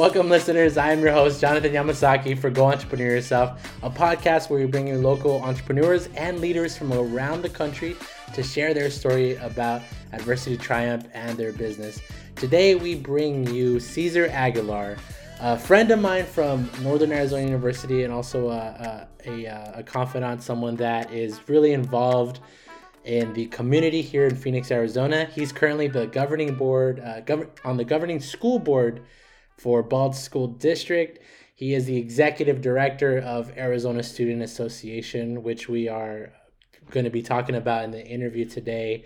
Welcome, listeners. I am your host, Jonathan Yamasaki, for Go Entrepreneur Yourself, a podcast where we bring you local entrepreneurs and leaders from around the country to share their story about adversity, triumph, and their business. Today, we bring you Cesar Aguilar, a friend of mine from Northern Arizona University, and also a, a, a, a confidant, someone that is really involved in the community here in Phoenix, Arizona. He's currently the governing board uh, gov- on the governing school board for Balsz School District. He is the executive director of Arizona Student Association, which we are going to be talking about in the interview today.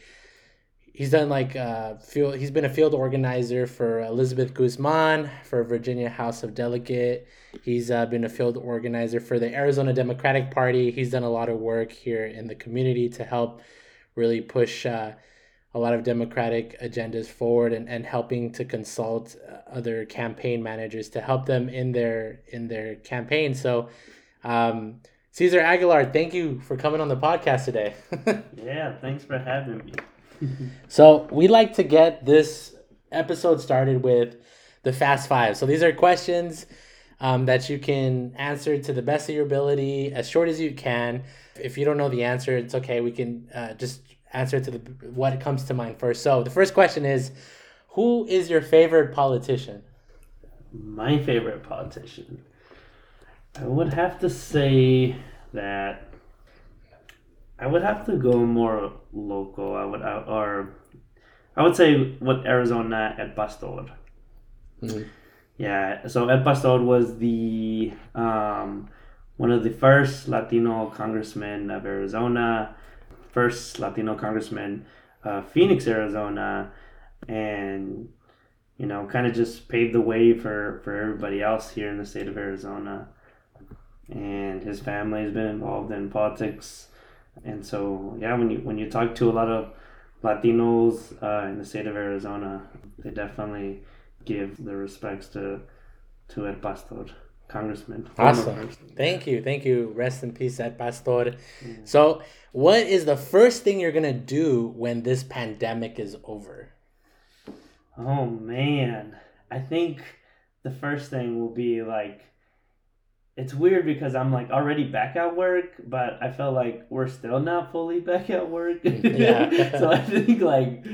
He's done like uh, field. He's been a field organizer for Elizabeth Guzman for Virginia House of Delegate. He's uh, been a field organizer for the Arizona Democratic Party. He's done a lot of work here in the community to help really push uh, a lot of democratic agendas forward and, and helping to consult uh, other campaign managers to help them in their in their campaign. So um, cesar aguilar thank you for coming on the podcast today. Yeah thanks for having me. So we like to get this episode started with the fast five. So these are questions um, that you can answer to the best of your ability as short as you can. If you don't know the answer, it's okay. We can uh, just answer to the what comes to mind first. So the first question is, who is your favorite politician? My favorite politician, I would have to say that I would have to go more local. I would or I would say what Arizona Ed Pastor. Mm-hmm. Yeah, so Ed Pastor was the um, one of the first Latino congressmen of Arizona, first Latino congressman of Phoenix, Arizona, and you know, kind of just paved the way for, for everybody else here in the state of Arizona. And his family has been involved in politics, and so yeah, when you when you talk to a lot of Latinos uh, in the state of Arizona, they definitely give the respects to to Ed Pastor. Congressman. Awesome. Thank you. Thank you. Rest in peace, Ed Pastor. Mm. So, what is the first thing you're going to do when this pandemic is over? Oh, man. I think the first thing will be like, it's weird because I'm like already back at work, but I feel like we're still not fully back at work. Yeah. so I think like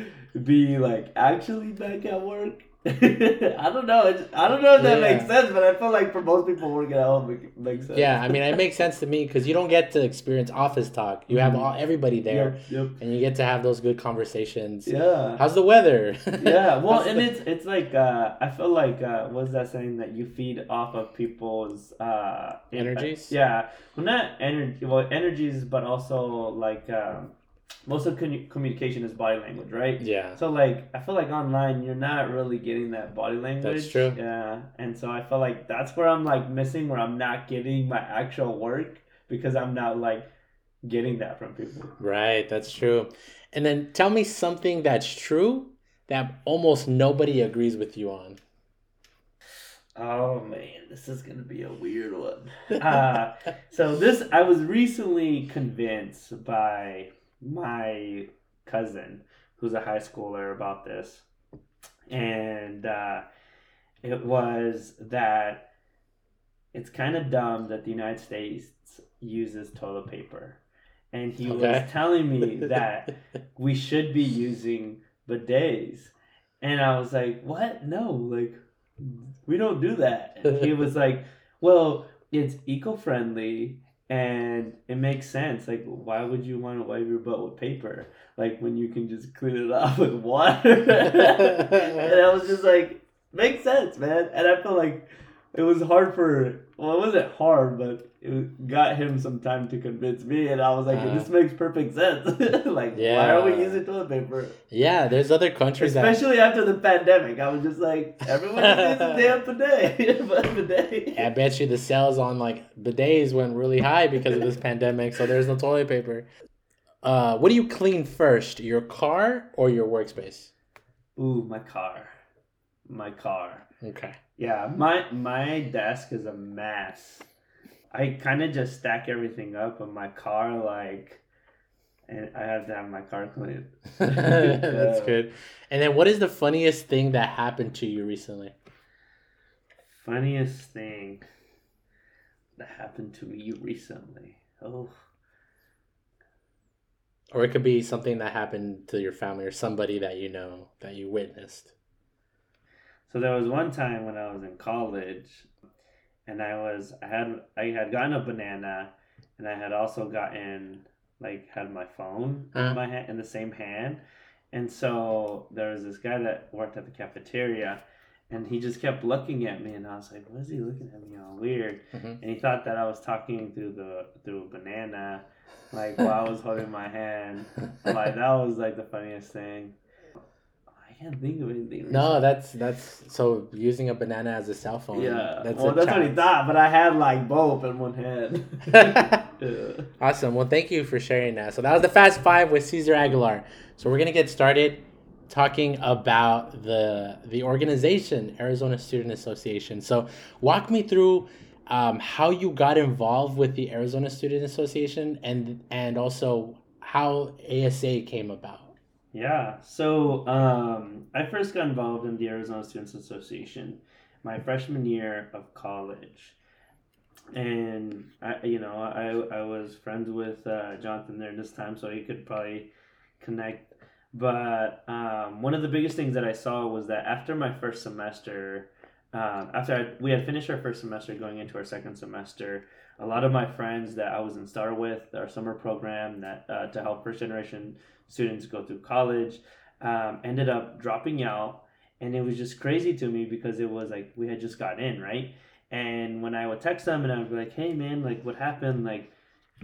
be like actually back at work I don't know. I don't know if that yeah. makes sense, but I feel like for most people working at home makes sense. Yeah, I mean, it makes sense to me because you don't get to experience office talk. You have mm-hmm. all everybody there, yep, yep. and you get to have those good conversations. Yeah. How's the weather? yeah. Well, and the... it's it's like uh, I feel like uh, what's that saying that you feed off of people's uh, energies? yeah. Well, not energy. Well, energies, but also like. Um, most of communication is body language, right? Yeah. So like, I feel like online you're not really getting that body language. That's true. Yeah, and so I feel like that's where I'm like missing, where I'm not getting my actual work because I'm not like getting that from people. Right. That's true. And then tell me something that's true that almost nobody agrees with you on. Oh man, this is gonna be a weird one. uh, so this I was recently convinced by my cousin who's a high schooler about this. And uh, it was that it's kind of dumb that the United States uses toilet paper. And he okay. was telling me that we should be using bidets. And I was like, what? No, like, we don't do that. And he was like, well, it's eco friendly and it makes sense. Like, why would you want to wipe your butt with paper? Like when you can just clean it off with water. and I was just like, makes sense, man. And I felt like it was hard for well, it wasn't hard, but it got him some time to convince me, and I was like, uh, "This makes perfect sense. like, yeah. why are we using toilet paper?" Yeah, there's other countries, especially that... after the pandemic. I was just like, "Everyone needs a damn bidet." bidet. I bet you the sales on like bidets went really high because of this pandemic. So there's no toilet paper. Uh, what do you clean first, your car or your workspace? Ooh, my car, my car. Okay. Yeah, my my desk is a mess. I kind of just stack everything up in my car, like, and I have to have my car cleaned. That's good. And then, what is the funniest thing that happened to you recently? funniest thing that happened to me recently. Oh. Or it could be something that happened to your family or somebody that you know that you witnessed. So there was one time when I was in college and I was I had I had gotten a banana and I had also gotten like had my phone Uh-huh. in my hand in the same hand. And so there was this guy that worked at the cafeteria and he just kept looking at me and I was like, What is he looking at me all weird? Mhm. And he thought that I was talking through the through a banana, like while I was holding my hand. Like that was like the funniest thing. I can't think of anything. No, that's that's so using a banana as a cell phone. Yeah, that's well, that's what he thought, but I had like both in one hand. yeah. Awesome. Well, thank you for sharing that. So that was the Fast Five with Cesar Aguilar. So we're gonna get started talking about the the organization Arizona Student Association. So walk me through um, how you got involved with the Arizona Student Association and and also how ASA came about. Yeah, so um, I first got involved in the Arizona Students Association my freshman year of college, and I, you know, I I was friends with uh, Jonathan there this time, so he could probably connect. But um, one of the biggest things that I saw was that after my first semester, um, after I, we had finished our first semester, going into our second semester, a lot of my friends that I was in Star with, our summer program that uh, to help first generation students go through college, um, ended up dropping out, and it was just crazy to me because it was like we had just got in, right? And when I would text them and I would be like, "Hey, man, like what happened? Like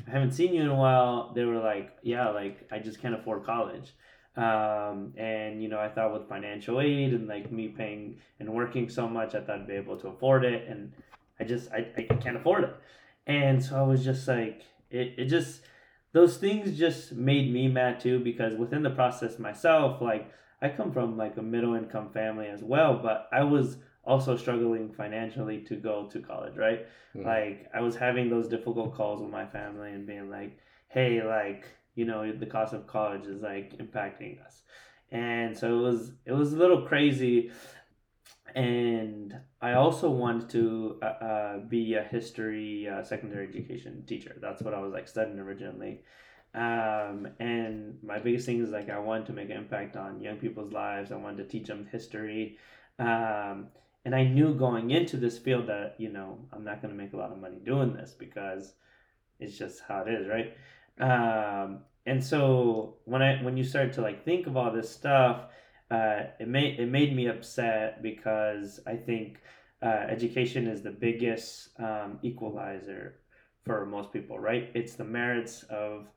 I haven't seen you in a while." They were like, "Yeah, like I just can't afford college." Um, and you know, I thought with financial aid and like me paying and working so much, I thought I'd be able to afford it, and I just I, I can't afford it. And so I was just like, it, it just those things just made me mad too because within the process myself, like I come from like a middle income family as well, but I was also struggling financially to go to college, right? Hmm. Like I was having those difficult calls with my family and being like, "Hey, like, you know, the cost of college is like impacting us." And so it was it was a little crazy and I also wanted to uh, uh, be a history uh, secondary education teacher. That's what I was like studying originally. Um, and my biggest thing is like I wanted to make an impact on young people's lives. I wanted to teach them history. Um, and I knew going into this field that you know I'm not going to make a lot of money doing this because it's just how it is, right? Um, and so when I when you start to like think of all this stuff, uh, it made it made me upset because I think uh, education is the biggest um, equalizer for most people, right? It's the merits of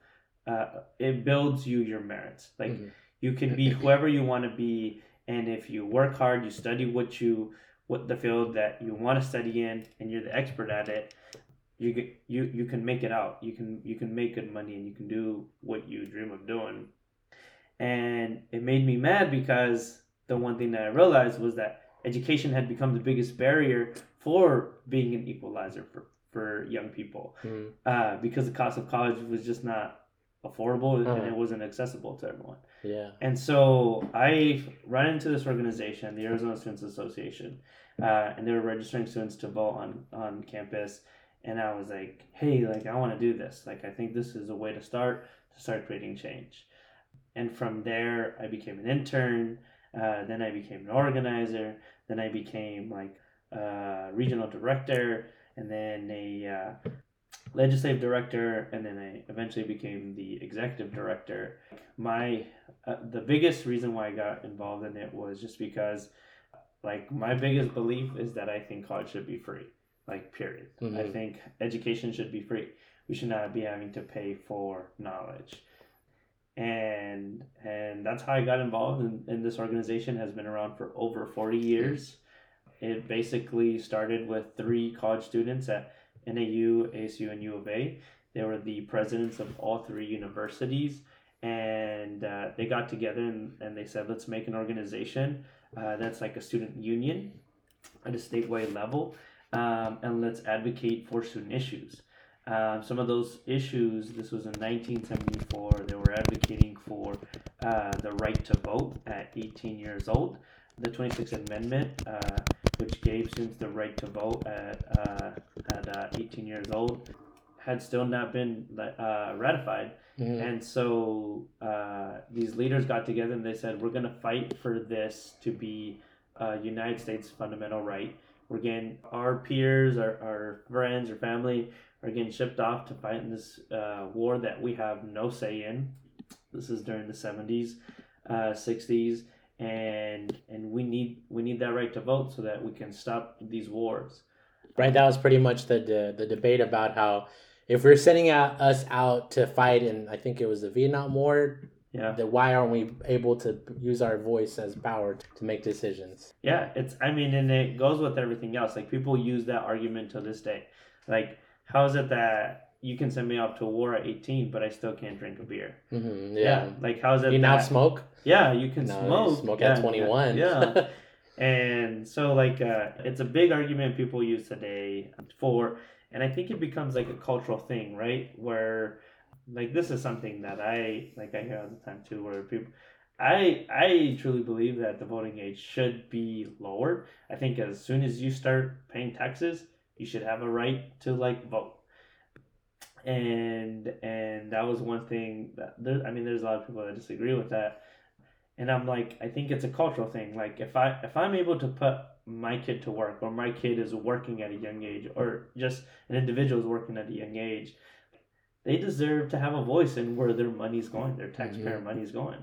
uh, it builds you your merits. Like Mhm. you can be whoever you want to be, and if you work hard, you study what you what the field that you want to study in, and you're the expert at it. You get, you you can make it out. You can you can make good money, and you can do what you dream of doing and it made me mad because the one thing that I realized was that education had become the biggest barrier for being an equalizer for, for young people Mhm. uh, because the cost of college was just not affordable and Uh-huh. it wasn't accessible to everyone. Yeah. And so I ran into this organization, the Arizona Students Association, uh, and they were registering students to vote on, on campus. And I was like, hey, like, I want to do this. Like, I think this is a way to start, to start creating change. And from there, I became an intern. Uh, then I became an organizer. Then I became like a regional director, and then a uh, legislative director, and then I eventually became the executive director. My uh, the biggest reason why I got involved in it was just because, like, my biggest belief is that I think college should be free. Like, period. I Mhm. think education should be free. We should not be having to pay for knowledge and and that's how I got involved in, this organization has been around for over 40 years it basically started with three college students at NAU, ASU, and U of A. They were the presidents of all three universities, and uh, they got together and, and they said, let's make an organization uh, that's like a student union at a statewide level, um, and let's advocate for student issues. Um, some of those issues, this was in 1974, they were advocating for uh, the right to vote at 18 years old. The 26th Amendment uh, which gave students the right to vote at uh, at uh, 18 years old, had still not been uh, ratified. Mhm. And so uh, these leaders got together and they said, "We're going to fight for this to be a United States fundamental right. We're getting our peers, our, our friends, our family are getting shipped off to fight in this uh, war that we have no say in. This is during the seventies, uh, sixties, and and we need we need that right to vote so that we can stop these wars. Right, that was pretty much the, the the debate about how if we're sending out us out to fight in I think it was the Vietnam War, Yeah, then why aren't we able to use our voice as power to make decisions? yeah. It's I mean, and it goes with everything else. Like people use that argument to this day. Like, how is it that you can send me off to war at eighteen, but I still can't drink a beer? hmm yeah. Like, how is it that You now that- smoke? Yeah, you can No, you smoke. smoke yeah, at 21. Yeah. and so like uh, it's a big argument people use today for and I think it becomes like a cultural thing, right? Where like this is something that I like I hear all the time too where people I I truly believe that the voting age should be lowered. I think as soon as you start paying taxes, you should have a right to like vote. And and that was one thing that there I mean there's a lot of people that disagree with that. And i'm like i think it's a cultural thing. Like if i if i'm able to put my kid to work or my kid is working at a young age or just an individual is working at a young age they deserve to have a voice in where their money's going their taxpayer money's going.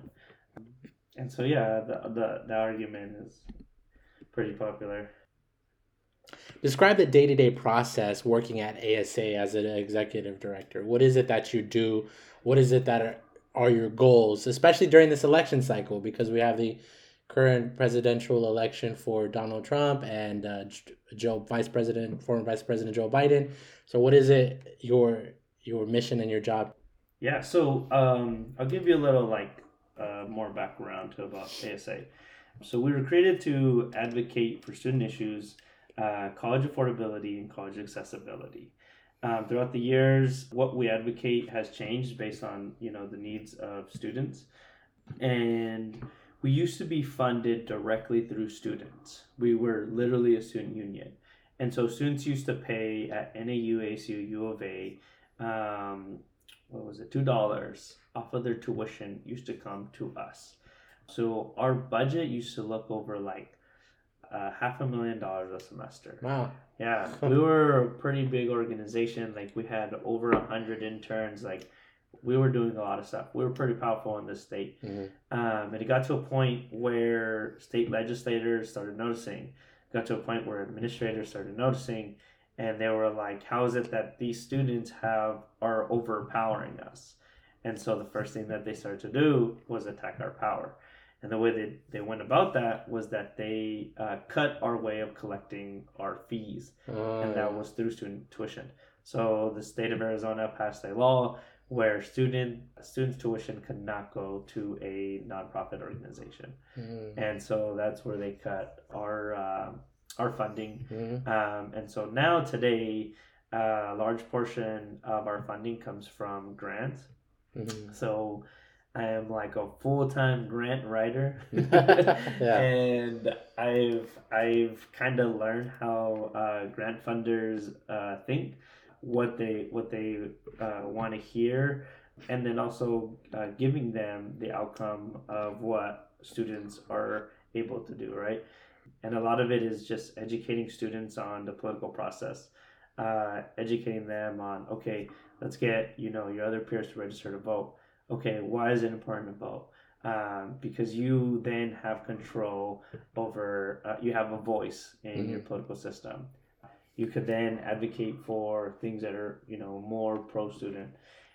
And so yeah the, the the argument is pretty popular Describe the day to day process working at ASA as an executive director. What is it that you do? What is it that are, are your goals, especially during this election cycle? Because we have the current presidential election for Donald Trump and uh, Joe Vice President, former Vice President Joe Biden. So, what is it your your mission and your job? Yeah, so um, I'll give you a little like uh, more background about ASA. So we were created to advocate for student issues, uh, college affordability, and college accessibility. Um, throughout the years, what we advocate has changed based on you know the needs of students, and we used to be funded directly through students. We were literally a student union, and so students used to pay at NAU, ASU, U of A. Um, what was it two dollars off of their tuition used to come to us so our budget used to look over like uh, half a million dollars a semester. Wow. yeah we were a pretty big organization. Like we had over a hundred interns. Like we were doing a lot of stuff. We were pretty powerful in this state. Mhm. um, and it got to a point where state legislators started noticing. Got to a point where administrators started noticing and they were like how is it that these students have are overpowering us? And so the first thing that they started to do was attack our power and the way they, they went about that was that they uh, cut our way of collecting our fees and that Uh, was through student tuition so the state of arizona passed a law where student students tuition could not go to a nonprofit organization mm, and so that's where they cut our um our funding mhm. um, and so now today, uh, a large portion of our funding comes from grants. Mhm. So I am like a full time grant writer, Yeah. and I've I've kind of learned how uh, grant funders uh, think, what they what they uh, want to hear, and then also uh, giving them the outcome of what students are able to do. Right and a lot of it is just educating students on the political process uh, educating them on okay let's get you know your other peers to register to vote okay why is it important to vote? Um, because you then have control over uh, you have a voice in your political system. You could then advocate for things that are you know more pro student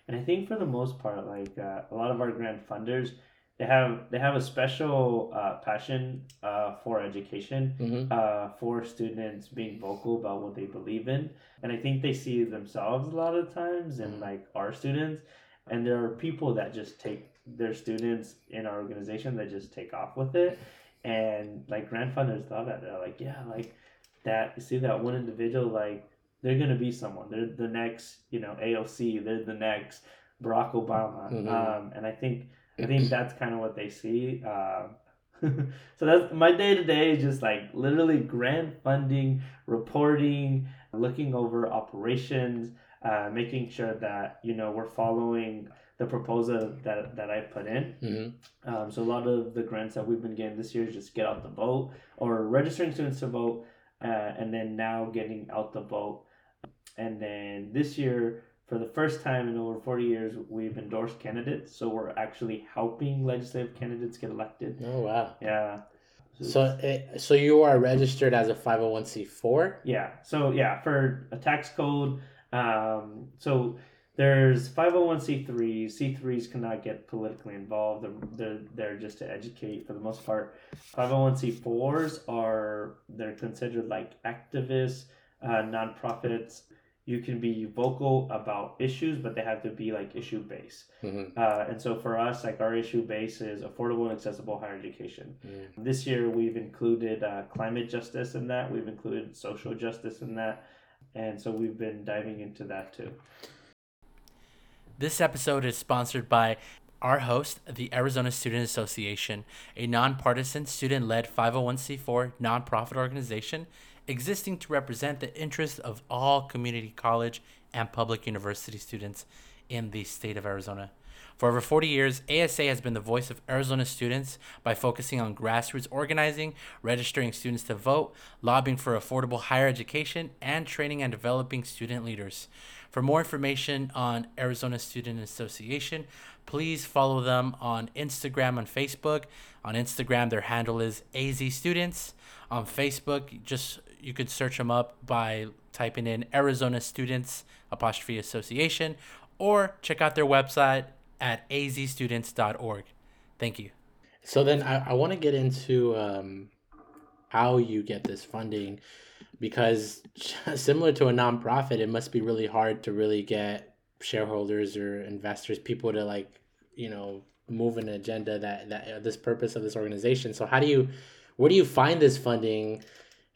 and i think for the most part like uh, a lot of our grant funders they have they have a special uh, passion uh, for education Mhm. uh, for students being vocal about what they believe in. And i think they see themselves a lot of times in like our students and there are people that just take their students in our organization that just take off with it. And like grant funders love that they're like yeah like that you see that one individual like they're gonna be someone. They're the next you know aoc they're the next barack obama. Mhm. um, and i think i think that's kind of what they see um, so that's my day to day is just like literally grant funding, reporting, looking over operations, uh, making sure that you know we're following the proposal that that I put in. Mm-hmm. Um, so a lot of the grants that we've been getting this year is just get out the vote or registering students to vote, uh, and then now getting out the vote. And then this year, for the first time in over 40 years, we've endorsed candidates. So we're actually helping legislative candidates get elected. Oh wow. Yeah. So it, so you are registered as a five hundred one c four. Yeah. So yeah, for a tax code, um, so there's 501c3s. C3s cannot get politically involved. They're, they're, they're just to educate for the most part. 501c4s are they're considered like activists, uh, nonprofits. You can be vocal about issues, but they have to be like issue based. Mm-hmm. Uh, and so for us, like our issue base is affordable and accessible higher education. Mm. This year, we've included uh, climate justice in that. We've included social justice in that, and so we've been diving into that too. This episode is sponsored by our host, the Arizona Student Association, a nonpartisan student led 501c4 nonprofit organization existing to represent the interests of all community college and public university students in the state of Arizona. For over 40 years, ASA has been the voice of Arizona students by focusing on grassroots organizing, registering students to vote, lobbying for affordable higher education, and training and developing student leaders. For more information on Arizona Student Association, please follow them on Instagram and Facebook. On Instagram, their handle is AZ Students. On Facebook, just you could search them up by typing in Arizona Students apostrophe Association, or check out their website at azstudents.org. Thank you. So then I, I want to get into um, how you get this funding because similar to a nonprofit, it must be really hard to really get shareholders or investors, people to like, you know, move an agenda that that uh, this purpose of this organization. So how do you, where do you find this funding,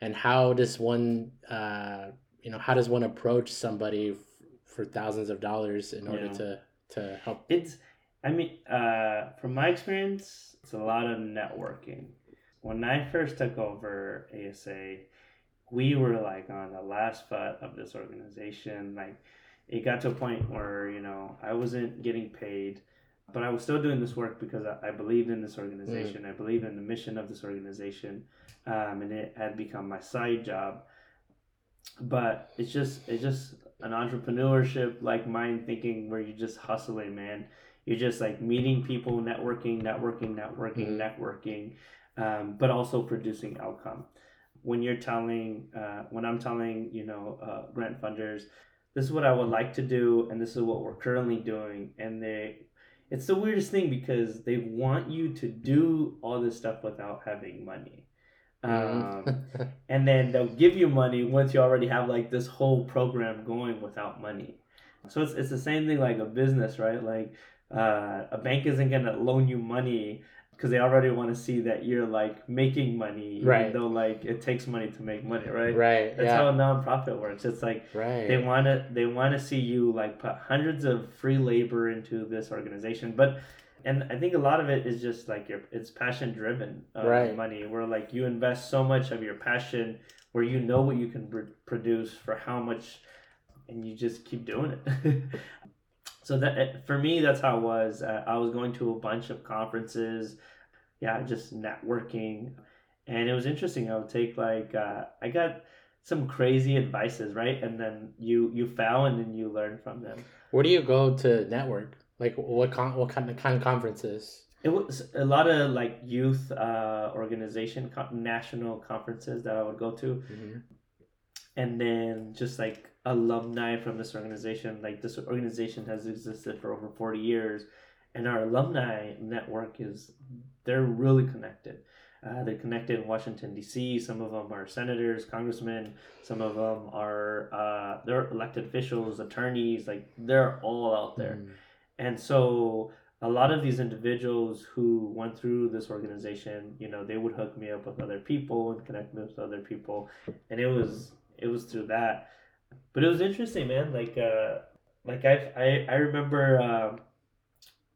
and how does one, uh, you know, how does one approach somebody f- for thousands of dollars in order Yeah. to to help? It's, I mean, uh, from my experience, it's a lot of networking. When I first took over ASA, we were like on the last foot of this organization. Like, it got to a point where you know I wasn't getting paid, but I was still doing this work because I, I believed in this organization. I believed in the mission of this organization, um, and it had become my side job. But it's just it's just an entrepreneurship like mind thinking where you're just hustling, man. You're just like meeting people, networking, networking, networking, Mhm. networking, um, but also producing outcome. When you're telling, uh, when I'm telling, you know, uh, grant funders, this is what I would like to do, and this is what we're currently doing, and they, it's the weirdest thing because they want you to do all this stuff without having money. Um, and then they'll give you money once you already have like this whole program going without money. So it's, it's the same thing like a business, right? Like uh, a bank isn't gonna loan you money because they already want to see that you're like making money, even Right. Though like it takes money to make money, right? right. That's yeah. how a nonprofit works. It's like right. they want to they want to see you like put hundreds of free labor into this organization but and i think a lot of it is just like your it's passion driven uh, Right. money where like you invest so much of your passion where you know what you can pr- produce for how much and you just keep doing it. So that for me that's how it was. Uh, i was going to a bunch of conferences yeah just networking and it was interesting. I would take like uh, i got some crazy advices right? And then you you fail and then you learn from them. Where do you go to network? Like what con- what kind of kind of conferences? it was a lot of like youth uh, organization co- national conferences that i would go to. Mhm. and then just like alumni from this organization like this organization has existed for over 40 years. And our alumni network is they're really connected. Uh, they're connected in washington d.c some of them are senators congressmen. Some of them are uh, they're elected officials attorneys. Like they're all out there. Mm. And so a lot of these individuals who went through this organization, you know, they would hook me up with other people and connect me with other people. And it was it was through that. But it was interesting, man. Like uh like I I, I remember um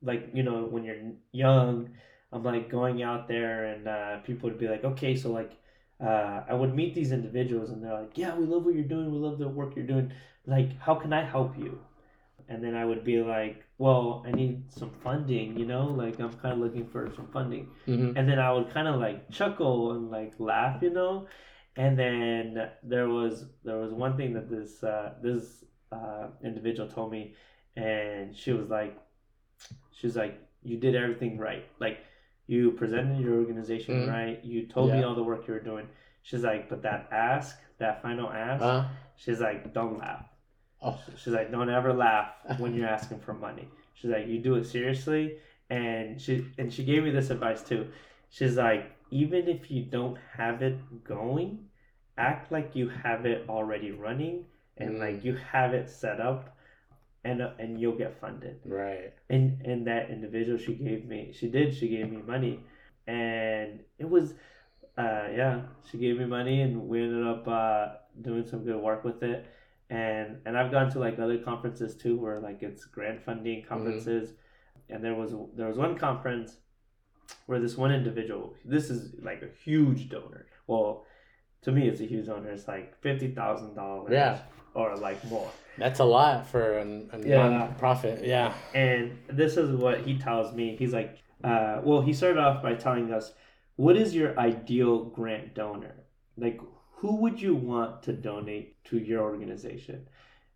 like, you know, when you're young, I'm like going out there and uh, people would be like, okay, so like uh, I would meet these individuals and they're like, yeah, we love what you're doing. We love the work you're doing. Like, how can I help you? And then I would be like, well, I need some funding, you know, like I'm kind of looking for some funding. Mhm. And then I would kind of like chuckle and like laugh, you know. And then there was there was one thing that this uh, this uh, individual told me, and she was like, she was like, you did everything right. Like you presented your organization Mhm. right. You told me all the work you were doing. She's like, but that ask, that final ask, Uh, she's like, don't laugh. Oh, She's like, don't ever laugh when you're asking for money. She's like, you do it seriously, and she and she gave me this advice too. She's like, even if you don't have it going, act like you have it already running, and Mm. like you have it set up, and uh, and you'll get funded. right. And and that individual she gave me, she did, she gave me money, and it was, uh, yeah, she gave me money, and we ended up uh, doing some good work with it and and I've gone to like other conferences too where like it's grant funding conferences and there was there was one conference where this one individual this is like a huge donor well to me it's a huge donor it's like fifty thousand dollars Yeah. or like more That's a lot for an, a Yeah. non-profit. Yeah. and this is what he tells me he's like uh, well he started off by telling us what is your ideal grant donor like who would you want to donate to your organization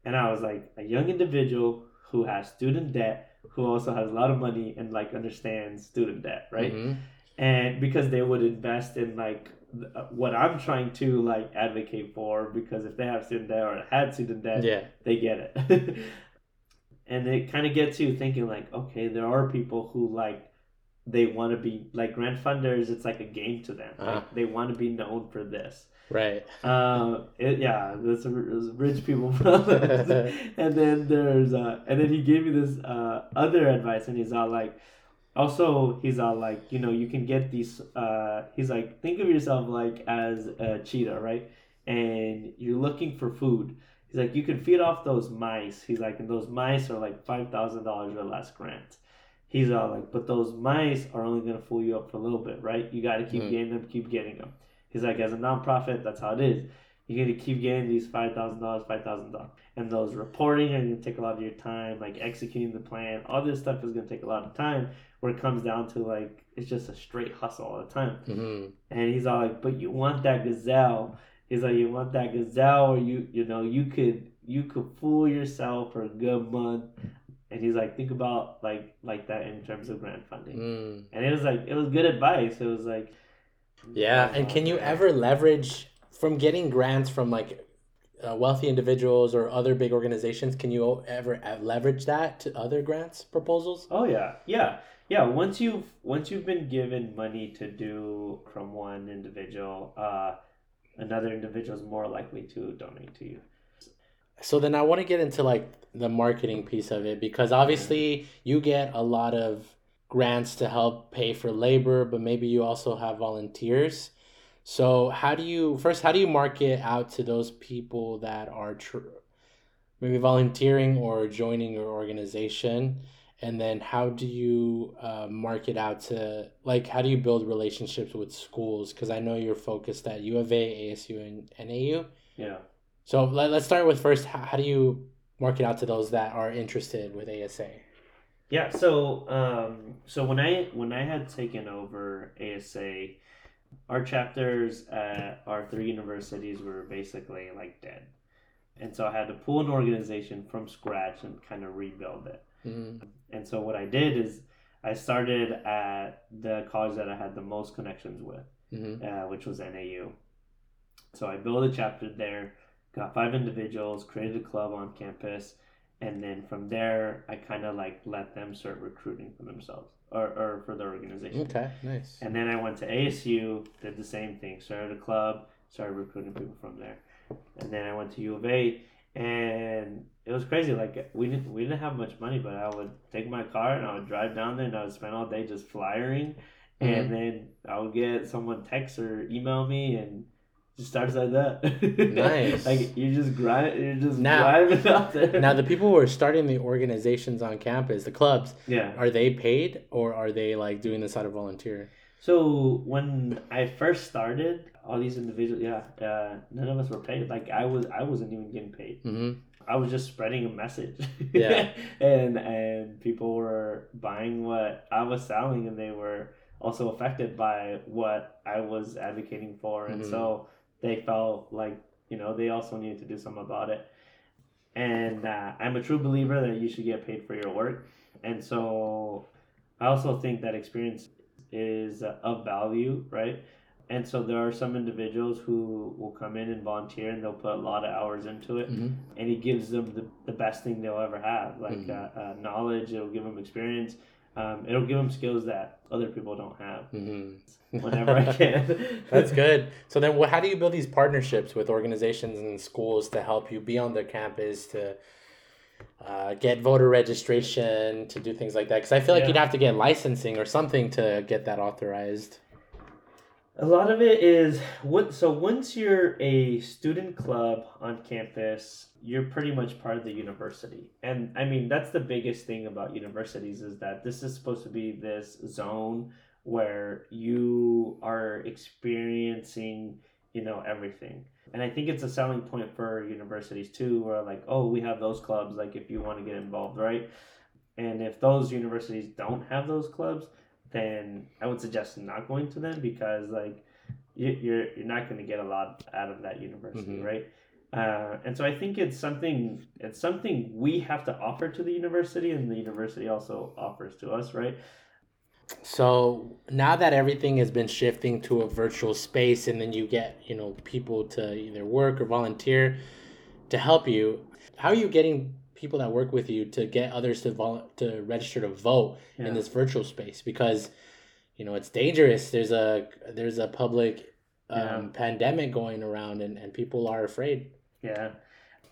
and i was like a young individual who has student debt who also has a lot of money and like understands student debt right Mhm. and because they would invest in like uh, what i'm trying to like advocate for because if they have student debt or had student debt Yeah. they get it. and it kind of gets you thinking like, okay, there are people who like they want to be like grant funders. It's like a game to them. Uh-huh. Like, they want to be known for this. Right. Uh, it, yeah, there's rich people problems. and then there's uh, and then he gave me this uh, other advice, and he's all like, also he's all like, you know, you can get these. Uh, he's like, think of yourself like as a cheetah, right? And you're looking for food. He's like, you can feed off those mice. He's like, and those mice are like five thousand dollars or less grant. He's all like, but those mice are only gonna fool you up for a little bit, right? You got to keep Mhm. getting them, keep getting them. He's like, as a nonprofit, that's how it is. You're gonna keep getting these five thousand dollars, five thousand dollars, and those reporting are gonna take a lot of your time. Like executing the plan, all this stuff is gonna take a lot of time. Where it comes down to like, it's just a straight hustle all the time. hmm And he's all like, but you want that gazelle. He's like, you want that gazelle, or you, you know, you could, you could fool yourself for a good month. And he's like, think about like, like that in terms of grant funding. Mm. And it was like, it was good advice. It was like, Yeah. And can you ever leverage from getting grants from like uh, wealthy individuals or other big organizations? Can you ever uh, leverage that to other grants proposals? Oh yeah, yeah, yeah. Once you've once you've been given money to do from one individual, uh, another individual is more likely to donate to you. So then I want to get into like the marketing piece of it because obviously you get a lot of grants to help pay for labor, but maybe you also have volunteers. So how do you first how do you market out to those people that are tr- maybe volunteering or joining your organization? And then how do you uh, market out to like how do you build relationships with schools? Because I know you're focused at U of A, ASU, and NAU. Yeah. So let, let's start with first how, how do you market out to those that are interested with ASA? Yeah. So um, so when I when I had taken over ASA, our chapters at our three universities were basically like dead, and so I had to pull an organization from scratch and kind of rebuild it. Mm, And so what I did is I started at the college that I had the most connections with, hmm uh, which was NAU. So I built a chapter there, got five individuals, created a club on campus, and then from there I kind of like let them start recruiting for themselves or, or for their organization. Okay, nice. And then I went to ASU, did the same thing, started a club, started recruiting people from there. And then I went to U of A, and it was crazy. Like we didn't we didn't have much money, but I would take my car and I would drive down there and I would spend all day just flyering, mm-hmm. and then I would get someone text or email me, and just starts like that. Nice. like you just grind, you're just Now- driving out there. Now, the people who are starting the organizations on campus, the clubs, yeah. are they paid or are they like doing this out of volunteer? So when I first started, all these individuals, yeah, uh, none of us were paid. Like I was, I wasn't even getting paid. hmm I was just spreading a message. Yeah. and and people were buying what I was selling, and they were also affected by what I was advocating for, and Mhm. so they felt like you know they also needed to do something about it. And uh, I'm a true believer that you should get paid for your work, and so I also think that experience is of value, right? And so there are some individuals who will come in and volunteer and they'll put a lot of hours into it hmm and it gives them the, the best thing they'll ever have like Mhm. uh, uh, knowledge it'll give them experience um, it'll give them skills that other people don't have hmm whenever i can That's good. So then, wh- how do you build these partnerships with organizations and schools to help you be on their campus to uh, get voter registration, to do things like that? Because I feel like Yeah. you'd have to get licensing or something to get that authorized. a lot of it is what so once you're a student club on campus you're pretty much part of the university. And i mean that's the biggest thing about universities is that this is supposed to be this zone where you are experiencing you know everything. And i think it's a selling point for universities too where like oh we have those clubs like if you want to get involved right? And if those universities don't have those clubs then i would suggest not going to them because like you, you're you're not going to get a lot out of that university Mhm. right uh, and so i think it's something it's something we have to offer to the university and the university also offers to us right So now that everything has been shifting to a virtual space, and then you get you know people to either work or volunteer to help you, how are you getting people that work with you to get others to vol- to register to vote Yeah. in this virtual space? Because you know it's dangerous. There's a there's a public um, Yeah. pandemic going around, and, and people are afraid. Yeah.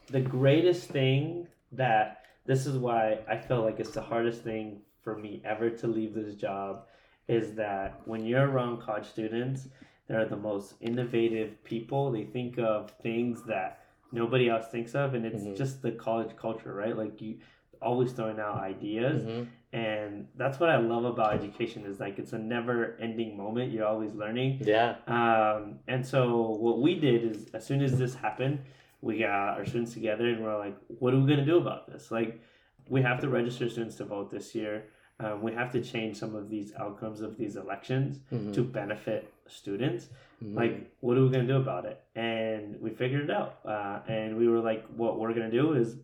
The greatest thing that this is why I feel like it's the hardest thing for me ever to leave this job is that when you're around college students, they're the most innovative people. They think of things that nobody else thinks of and it's Mhm. just the college culture, right? Like you always throwing out ideas Mhm. and that's what I love about education is like it's a never ending moment. You're always learning. Yeah. Um, and so what we did is as soon as this happened, we got our students together and we're like, what are we gonna do about this? Like, we have to register students to vote this year. Um, we have to change some of these outcomes of these elections Mhm. to benefit students. Mhm. Like, what are we gonna do about it? And we figured it out. Uh, and we were like, what we're gonna do is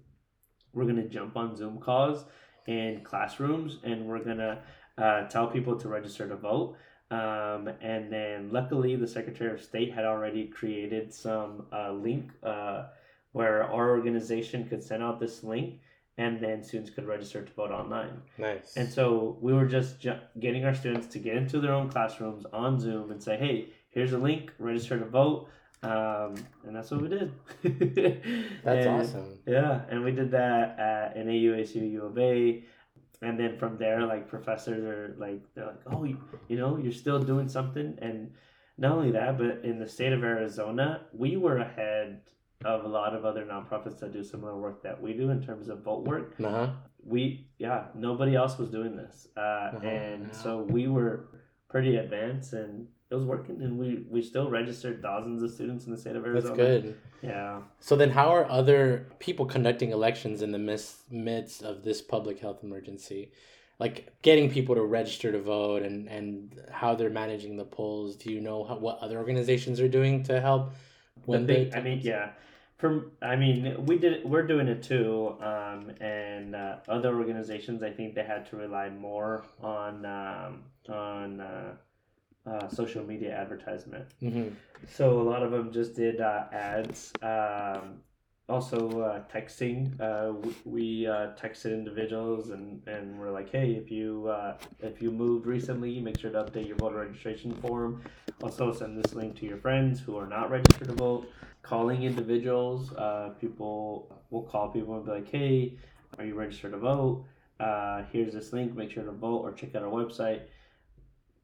we're gonna jump on Zoom calls in classrooms, and we're gonna uh, tell people to register to vote. Um, and then, luckily, the Secretary of State had already created some uh, link uh, where our organization could send out this link, and then students could register to vote online. nice. And so we were just ju- getting our students to get into their own classrooms on Zoom and say, "Hey, here's a link. Register to vote." Um, and that's what we did. That's And- awesome. Yeah, and we did that at NAU, ASU, U of A, and then from there, like professors are like, they're like, "Oh, you, you know, you're still doing something." And not only that, but in the state of Arizona, we were ahead of a lot of other nonprofits that do similar work that we do in terms of vote work Uh huh. we yeah nobody else was doing this uh, Uh-huh. and so we were pretty advanced and it was working and we we still registered thousands of students in the state of Arizona. That's good. yeah So then, how are other people conducting elections in the mis- midst of this public health emergency? Like getting people to register to vote and, and how they're managing the polls. Do you know how, what other organizations are doing to help? the big, the i mean yeah from i mean we did we're doing it too um, and uh, other organizations i think they had to rely more on um, on uh, uh, social media advertisement hmm So a lot of them just did uh, ads. Um, also uh, texting. Uh, we we uh, texted individuals and, and we're like, hey, if you uh, if you moved recently, make sure to update your voter registration form. Also send this link to your friends who are not registered to vote. Calling individuals. Uh, people will call people and be like, hey, are you registered to vote? Uh, here's this link. Make sure to vote or check out our website.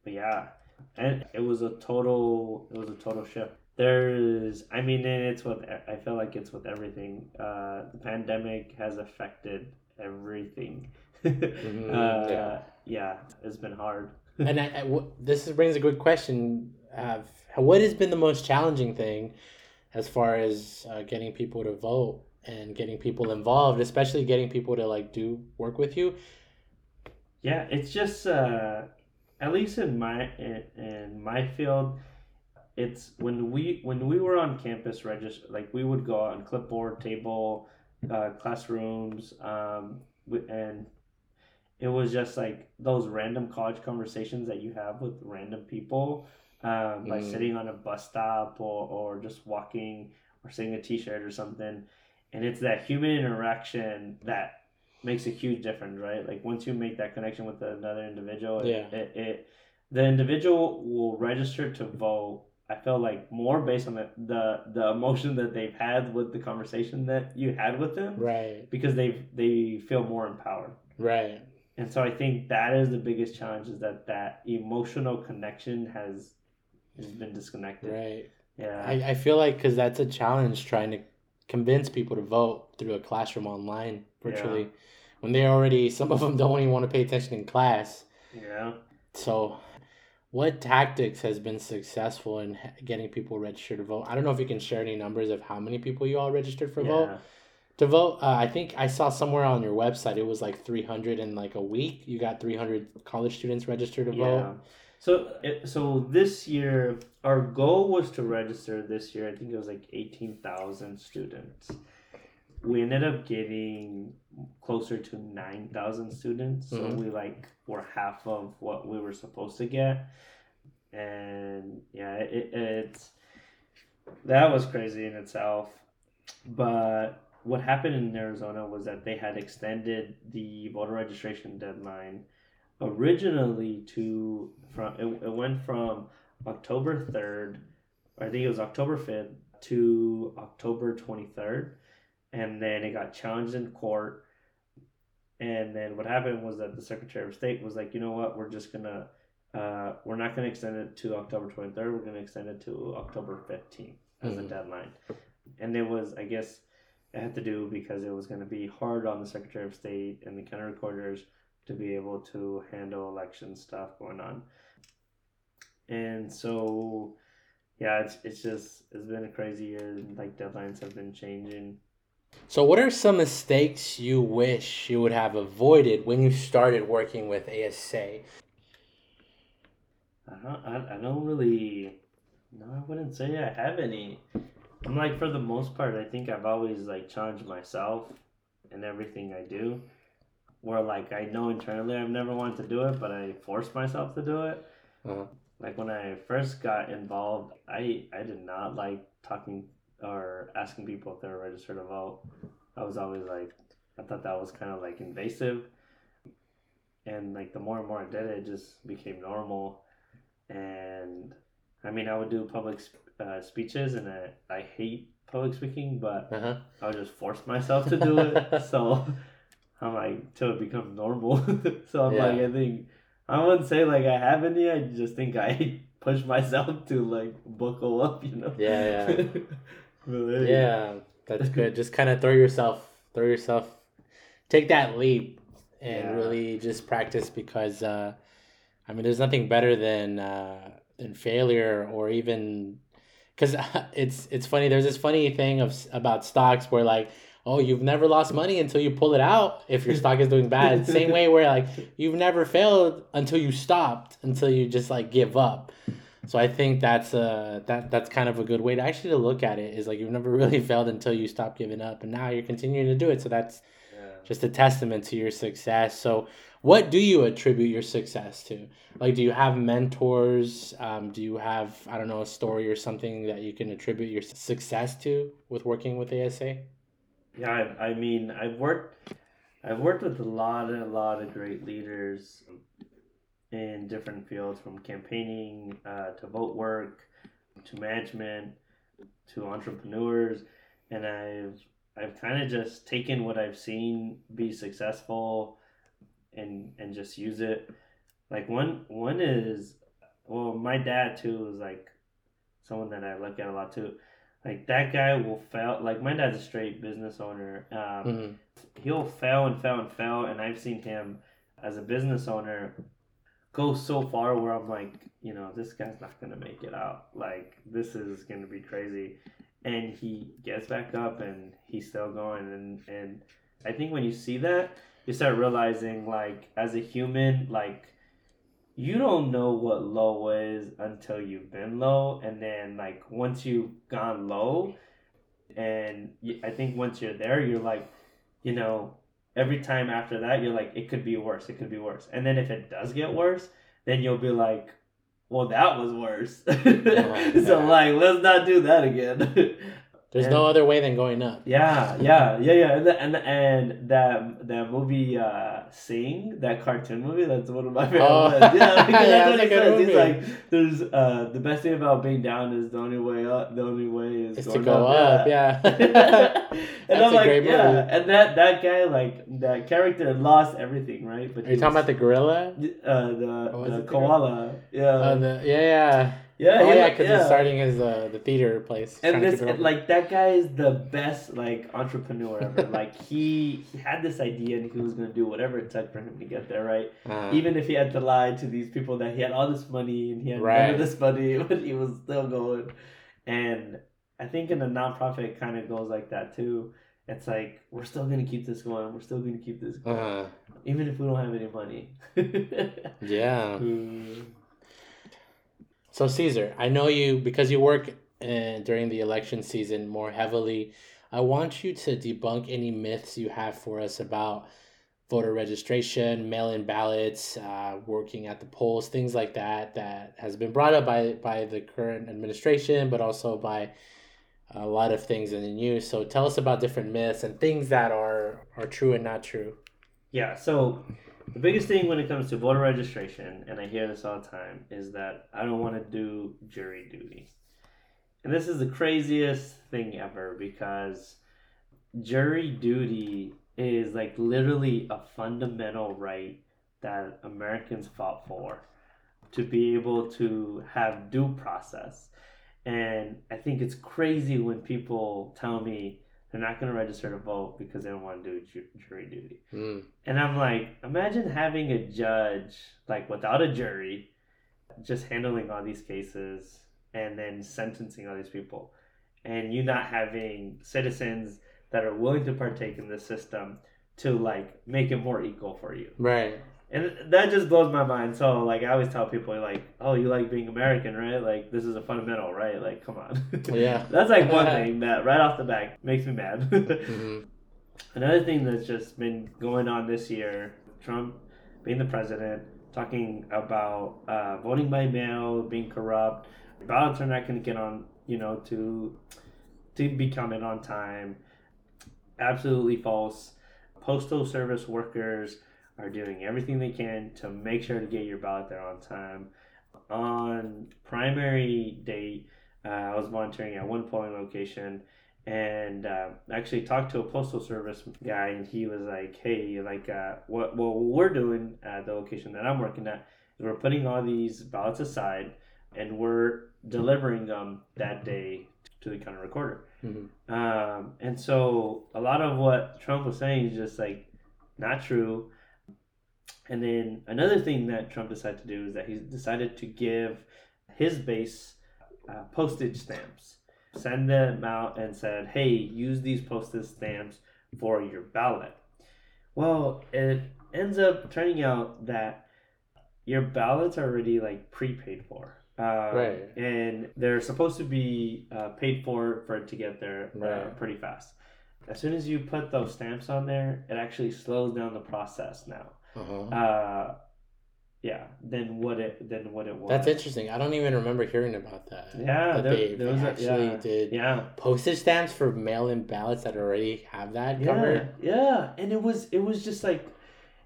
But yeah, and it was a total it was a total shift there's i mean it's what i feel like it's with everything uh the pandemic has affected everything Mhm, uh, yeah. yeah. it's been hard and I, I- w- this brings a good question. Uh, what has been the most challenging thing as far as uh, getting people to vote and getting people involved, especially getting people to like do work with you? yeah it's just uh at least in my in, in my field it's when we when we were on campus register like we would go on clipboard table uh, classrooms um, and it was just like those random college conversations that you have with random people um, by Mm. sitting on a bus stop or, or just walking or seeing a t-shirt or something and it's that human interaction that makes a huge difference right like once you make that connection with another individual it, Yeah. it, it the individual will register to vote i feel like more based on the, the the emotion that they've had with the conversation that you had with them Right, because they they feel more empowered right. and so i think that is the biggest challenge is that that emotional connection has has been disconnected Right. yeah I, I feel like because that's a challenge trying to convince people to vote through a classroom online virtually when they already, some of them don't even want to pay attention in class. yeah So, what tactics has been successful in getting people registered to vote? I don't know if you can share any numbers of how many people you all registered for vote. To vote, uh, I think I saw somewhere on your website it was like 300 in like a week. You got 300 college students registered to Yeah. vote. So so this year our goal was to register this year. I think it was like eighteen thousand students. We ended up getting closer to nine thousand students. So Mhm. we like were half of what we were supposed to get. And yeah, it, it's that was crazy in itself. But what happened in Arizona was that they had extended the voter registration deadline originally to from it, it went from October 3rd I think it was October 5th to October 23rd and then it got challenged in court. And then what happened was that the Secretary of State was like you know what? We're just gonna uh, we're not gonna extend it to October 23rd we're gonna extend it to October 15th as a Mhm. deadline. And it was I guess it had to do because it was going to be hard on the Secretary of State and the county recorders to be able to handle election stuff going on. And so, yeah, it's, it's just, it's been a crazy year. Like, deadlines have been changing. So, what are some mistakes you wish you would have avoided when you started working with ASA? I don't, I, I don't really, no, I wouldn't say I have any. I'm like, for the most part, I think I've always, like, challenged myself in everything I do. Where, like, I know internally I've never wanted to do it, but I forced myself to do it. Uh-huh. like when I first got involved, I I did not like talking or asking people if they were registered to vote. I was always like, I thought that was kind of like invasive, and like the more and more I did it, it just became normal. And I mean, I would do public sp- uh, speeches, and I I hate public speaking, but Uh-huh. I would just force myself to do it. so I'm like till it becomes normal. so I'm like I think I wouldn't say like I have any. I just think I push myself to like buckle up. You know. Yeah, yeah. Yeah, that's good. Just kind of throw yourself, throw yourself, take that leap, and Yeah. really just practice because, uh, I mean, there's nothing better than uh, than failure or even because it's it's funny. There's this funny thing of about stocks where like. Oh, you've never lost money until you pull it out if your stock is doing bad. Same way where like you've never failed until you stopped, until you just like give up. So I think that's uh that that's kind of a good way to actually to look at it is like you've never really failed until you stop giving up and now you're continuing to do it. So that's Yeah. just a testament to your success. So what do you attribute your success to? Like do you have mentors? Um, do you have I don't know a story or something that you can attribute your success to with working with ASA? Yeah, I, I mean, I've worked, I've worked with a lot and a lot of great leaders in different fields, from campaigning uh, to vote work, to management, to entrepreneurs, and I've I've kind of just taken what I've seen be successful, and and just use it. Like one one is, well, my dad too was like someone that I look at a lot too. Like that guy will fail. Like my dad's a straight business owner. Um, Mhm. He'll fail and fail and fail, and I've seen him as a business owner go so far where I'm like, you know, this guy's not gonna make it out. Like this is gonna be crazy, and he gets back up and he's still going. And and I think when you see that, you start realizing like as a human, like you don't know what low is until you've been low, and then like once you've gone low, and i think once you're there, you're like, you know, every time after that, you're like, it could be worse, it could be worse, and then if it does get worse, then you'll be like, well, that was worse. so like, let's not do that again. There's And- no other way than going up. Yeah, yeah, yeah, yeah, and the, and and that that movie, uh, Sing, that cartoon movie, that's one of my favorite Oh. ones. Yeah, because Yeah, that's what that's he a good says. He's like, there's uh, the best thing about being down is the only way up. The only way is Is to go up, yeah. and That's I'm a like, great yeah, movie. and that that guy, like that character, lost everything, right? But Are you talking about the gorilla? the uh, the, Oh, the koala? Yeah, Uh, the, yeah, yeah. Yeah, oh yeah, because he's starting his uh, the theater place. and this open. like that guy is the best like entrepreneur ever. Like he he had this idea and he was going to do whatever it took for him to get there right? Uh, even if he had to lie to these people that he had all this money and he had none of this money but he was still going. And i think in a nonprofit it kind of goes like that too. It's like we're still going to keep this going. We're still going to keep this going. Uh, even if we don't have any money. Yeah. Mm. So Cesar, I know you because you work uh, during the election season more heavily. I want you to debunk any myths you have for us about voter registration, mail-in ballots, uh, working at the polls, things like that. That has been brought up by by the current administration, but also by a lot of things in the news. So tell us about different myths and things that are are true and not true. Yeah, so the biggest thing when it comes to voter registration, and I hear this all the time, is that I don't want to do jury duty. And this is the craziest thing ever because jury duty is like literally a fundamental right that Americans fought for to be able to have due process. And I think it's crazy when people tell me they're not going to register to vote because they don't want to do ju- jury duty. Mm. And I'm like, imagine having a judge like without a jury, just handling all these cases and then sentencing all these people, and you not having citizens that are willing to partake in the system to like make it more equal for you. Right. And that just blows my mind. So like I always tell people like, oh, you like being American, right? Like this is a fundamental, right? Like come on. Yeah. That's like one thing that right off the bat makes me mad. hmm Another thing that's just been going on this year, Trump being the president, talking about uh, voting by mail, being corrupt, ballots are not going to get on, you know, to to be counted on time. Absolutely false. Postal service workers are doing everything they can to make sure to get your ballot there on time. On primary day, uh, I was volunteering at one polling location and uh, actually talked to a postal service guy and he was like hey like uh, what, what we're doing at the location that i'm working at is we're putting all these ballots aside and we're delivering them that day to the county recorder Mhm. um, and so a lot of what trump was saying is just like not true and then another thing that trump decided to do is that he decided to give his base uh, postage stamps send them out and said, "Hey, use these postage stamps for your ballot." Well, it ends up turning out that your ballots are already like prepaid for, uh, Right. And they're supposed to be uh, paid for for it to get there uh, Right. pretty fast. As soon as you put those stamps on there, it actually slows down the process now. Uh-huh. Uh, yeah, than what it than what it was. That's interesting. I don't even remember hearing about that. Yeah, that there- they, there they was a- actually yeah. did Yeah, postage stamps for mail-in ballots that already have that yeah, covered. yeah, and it was it was just like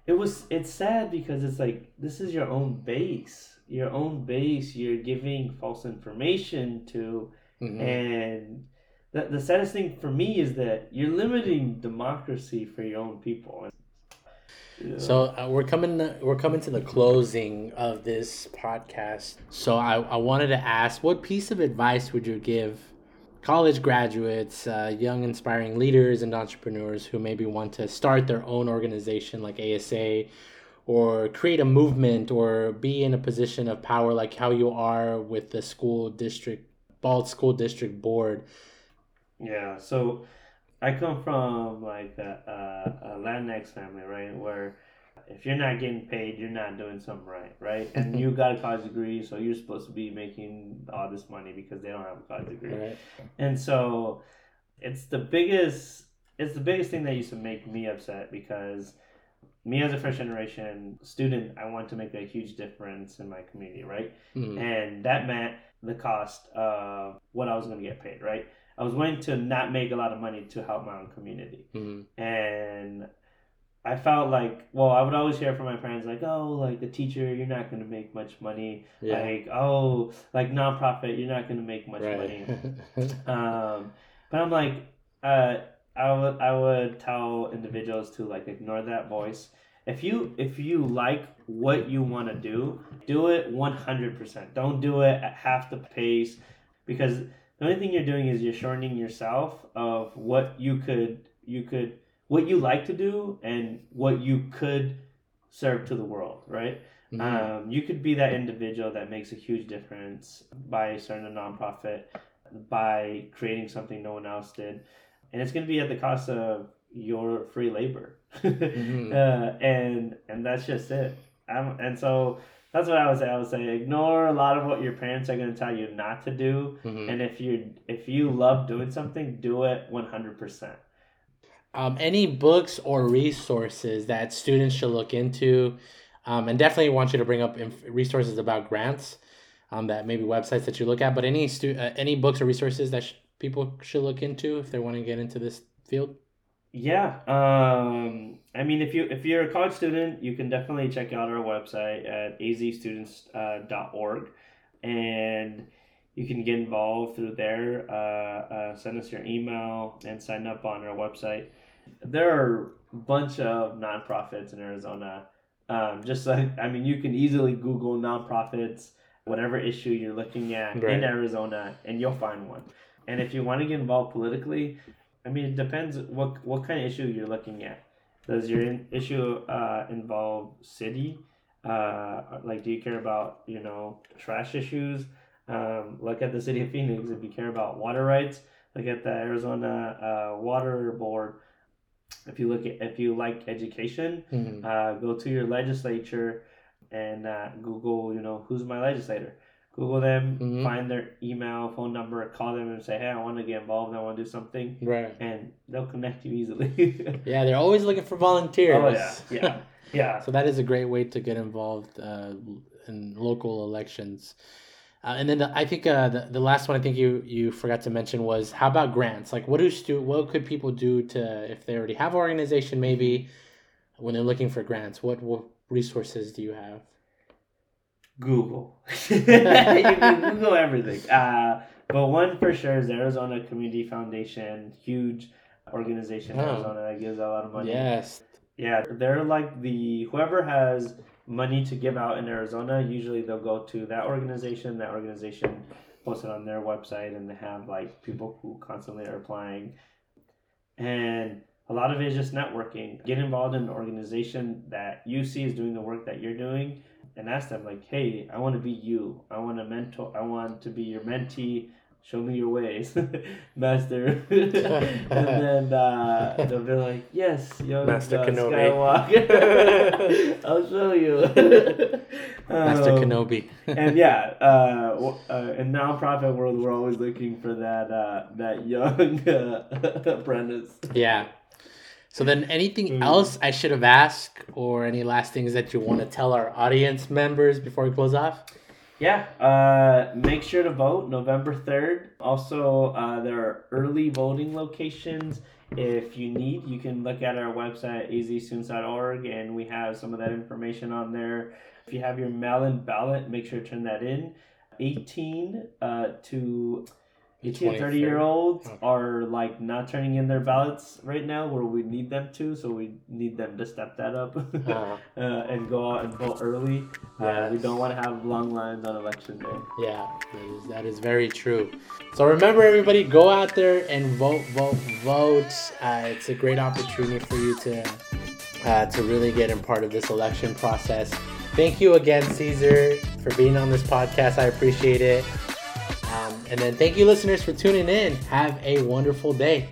it was it's sad because it's like this is your own base, your own base. You're giving false information to, Mhm. and the the saddest thing for me is that you're limiting democracy for your own people. Yeah. So uh, we're coming. We're coming to the closing of this podcast. So I, I wanted to ask, what piece of advice would you give college graduates, uh, young inspiring leaders, and entrepreneurs who maybe want to start their own organization like ASA, or create a movement, or be in a position of power like how you are with the school district, Balsz School District Board? Yeah. So I come from like a, a, a Latinx family, right? Where if you're not getting paid, you're not doing something right, right? And you got a college degree, so you're supposed to be making all this money because they don't have a college degree. Right. And so it's the biggest it's the biggest thing that used to make me upset because me as a first generation student, I want to make a huge difference in my community, right? Mhm. And that meant the cost of what I was going to get paid, right? I was willing to not make a lot of money to help my own community. Mhm. And I felt like, well, I would always hear from my friends, like, oh, like a teacher, you're not going to make much money. Yeah. Like, oh, like nonprofit, you're not going to make much money. right. Um, but I'm like, uh, I would I would tell individuals to like ignore that voice. If you if you like what you want to do, do it 100%. Don't do it at half the pace because the only thing you're doing is you're shortening yourself of what you could you could what you like to do and what you could serve to the world, right? Mhm. Um, you could be that individual that makes a huge difference by starting a nonprofit, by creating something no one else did, and it's going to be at the cost of your free labor, Mhm. uh, and and that's just it. I'm, and so that's what I would say. I would say ignore a lot of what your parents are going to tell you not to do, Mhm. and if you if you love doing something, do it one hundred percent. um, any books or resources that students should look into um, and definitely want you to bring up inf- resources about grants um, that maybe websites that you look at but any stu- uh, any books or resources that sh- people should look into if they want to get into this field Yeah. Um, I mean, if you if you're a college student, you can definitely check out our website at azstudents.org, and you can get involved through there. Uh, uh, send us your email and sign up on our website. There are a bunch of nonprofits in Arizona. Um, just like I mean, you can easily Google nonprofits, whatever issue you're looking at Right. in Arizona, and you'll find one. And if you want to get involved politically, I mean, it depends what what kind of issue you're looking at. Does your in, issue uh, involve city? Uh, like, do you care about you know trash issues? Um, look at the city of Phoenix. If you care about water rights, look at the Arizona uh, Water Board. If you look at if you like education, Mhm. uh, go to your legislature and uh, Google, you know, who's my legislator. Google them, Mhm. find their email, phone number, call them and say, hey, I want to get involved, I want to do something, right and they'll connect you easily. yeah they're always looking for volunteers oh yeah, yeah, yeah. so that is a great way to get involved uh, in local elections uh, and then the, I think uh, the, the last one I think you, you forgot to mention was how about grants? Like what do stu- what could people do to if they already have an organization maybe when they're looking for grants? What what resources do you have? Google. you can Google everything. Uh, but one for sure is Arizona Community Foundation, huge organization in Oh. Arizona that gives a lot of money. Yes. Yeah, they're like the whoever has money to give out in Arizona. Usually they'll go to that organization. That organization posts it on their website, and they have like people who constantly are applying. And a lot of it is just networking. Get involved in an organization that you see is doing the work that you're doing, and ask them like, "Hey, I want to be you. I want to mentor. I want to be your mentee." Show me your ways, master. and then uh, they'll be like, "Yes, young Master uh, Kenobi." I'll show you." Master Um, Kenobi. and yeah, uh, uh, in nonprofit world, we're always looking for that uh, that young uh, apprentice. Yeah. So then anything Mm. else I should have asked or any last things that you want to tell our audience members before we close off? Yeah, uh, make sure to vote November 3rd. Also, uh, there are early voting locations. If you need, you can look at our website, azstudents.org, and we have some of that information on there. If you have your mail in ballot, make sure to turn that in. 18 uh, to 18 and 30 year olds are like not turning in their ballots right now where we need them to so we need them to step that up uh-huh. uh, and go out and vote early. Yeah. uh, we don't want to have long lines on election day. Yeah that is, that is very true. So remember everybody go out there and vote vote vote. Uh, it's a great opportunity for you to uh, to really get in part of this election process. Thank you again Cesar for being on this podcast. I appreciate it um, and then thank you, listeners, for tuning in. Have a wonderful day.